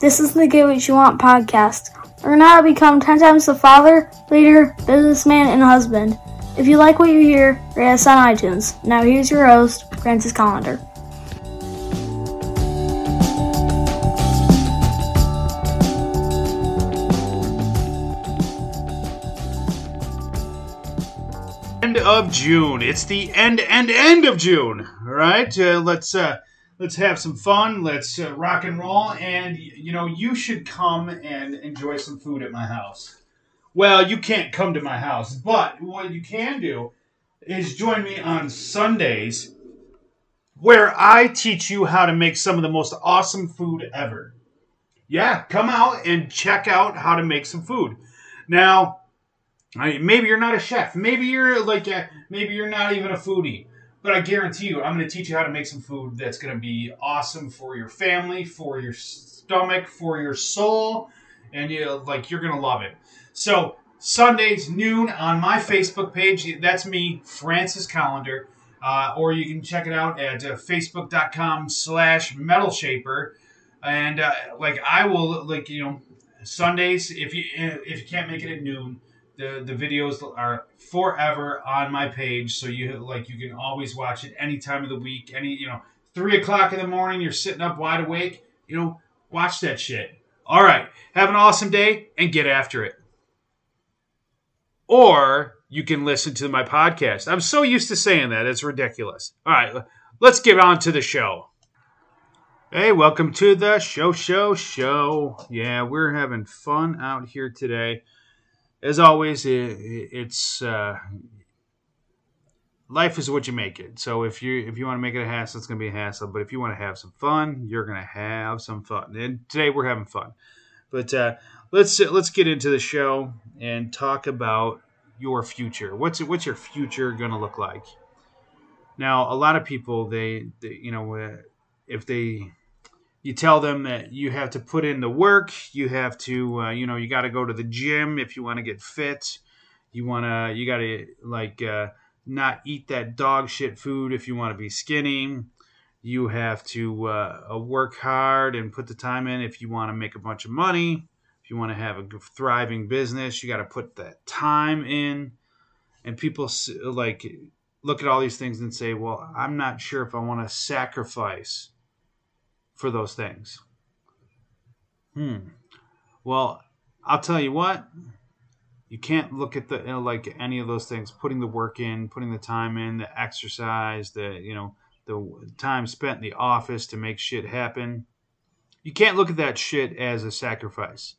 This is the Get What You Want podcast. Learn how to become 10 times the father, leader, businessman, and husband. If you like what you hear, rate us on iTunes. Now here's your host, Francis Collender. End of June. It's the end, end, end of June. All right, uh, let's uh, let's have some fun. Let's uh, rock and roll. And you know, you should come and enjoy some food at my house. Well, you can't come to my house, but what you can do is join me on Sundays, where I teach you how to make some of the most awesome food ever. Yeah, come out and check out how to make some food. Now. I maybe you're not a chef. Maybe you're like a, maybe you're not even a foodie. But I guarantee you, I'm going to teach you how to make some food that's going to be awesome for your family, for your stomach, for your soul, and you like you're going to love it. So Sundays noon on my Facebook page. That's me, Francis Collender. Uh, or you can check it out at uh, facebook.com slash metal shaper and uh, like i will like you know sundays if you if you can't make it at noon the the videos are forever on my page so you have, like you can always watch it any time of the week any you know three o'clock in the morning you're sitting up wide awake you know watch that shit. All right have an awesome day and get after it. Or you can listen to my podcast. I'm so used to saying that it's ridiculous. All right let's get on to the show. Hey, welcome to the show, show, show. Yeah, we're having fun out here today as always, it, it's uh, life is what you make it. So if you if you want to make it a hassle, it's going to be a hassle. But if you want to have some fun, you're going to have some fun. And today we're having fun. But uh, let's let's get into the show and talk about your future. What's what's your future going to look like? Now, a lot of people they, they you know uh, if they you tell them that you have to put in the work you have to uh, you know you got to go to the gym if you want to get fit. You want to you got to like uh, not eat that dog shit food if you want to be skinny. You have to uh, work hard and put the time in if you want to make a bunch of money. If you want to have a thriving business you got to put that time in. And people like look at all these things and say well i'm not sure if i want to sacrifice for those things. Hmm. Well, I'll tell you what. You can't look at the you know, like any of those things. Putting the work in, putting the time in, the exercise, the you know the time spent in the office to make shit happen. You can't look at that shit as a sacrifice.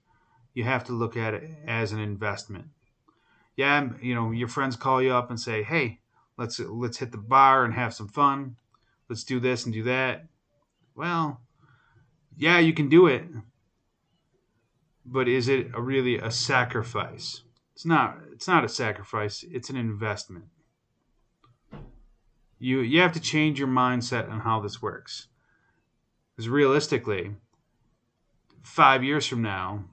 You have to look at it as an investment. Yeah, you know your friends call you up and say, "Hey, let's let's hit the bar and have some fun. Let's do this and do that." Well, yeah, you can do it, but is it a, really a sacrifice? It's not. It's not a sacrifice. It's an investment. You you have to change your mindset on how this works. Because realistically, five years from now,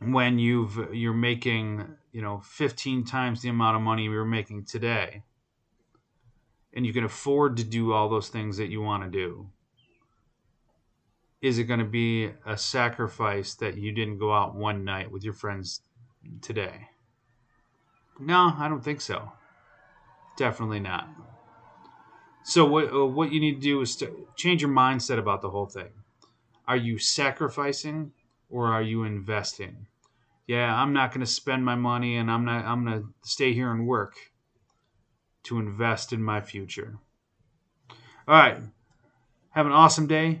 when you've you're making you know 15 times the amount of money were making today, and you can afford to do all those things that you want to do is it going to be a sacrifice that you didn't go out one night with your friends today? No, I don't think so. Definitely not. So what uh, what you need to do is to change your mindset about the whole thing. Are you sacrificing or are you investing? Yeah, I'm not going to spend my money and I'm not I'm going to stay here and work to invest in my future. All right. Have an awesome day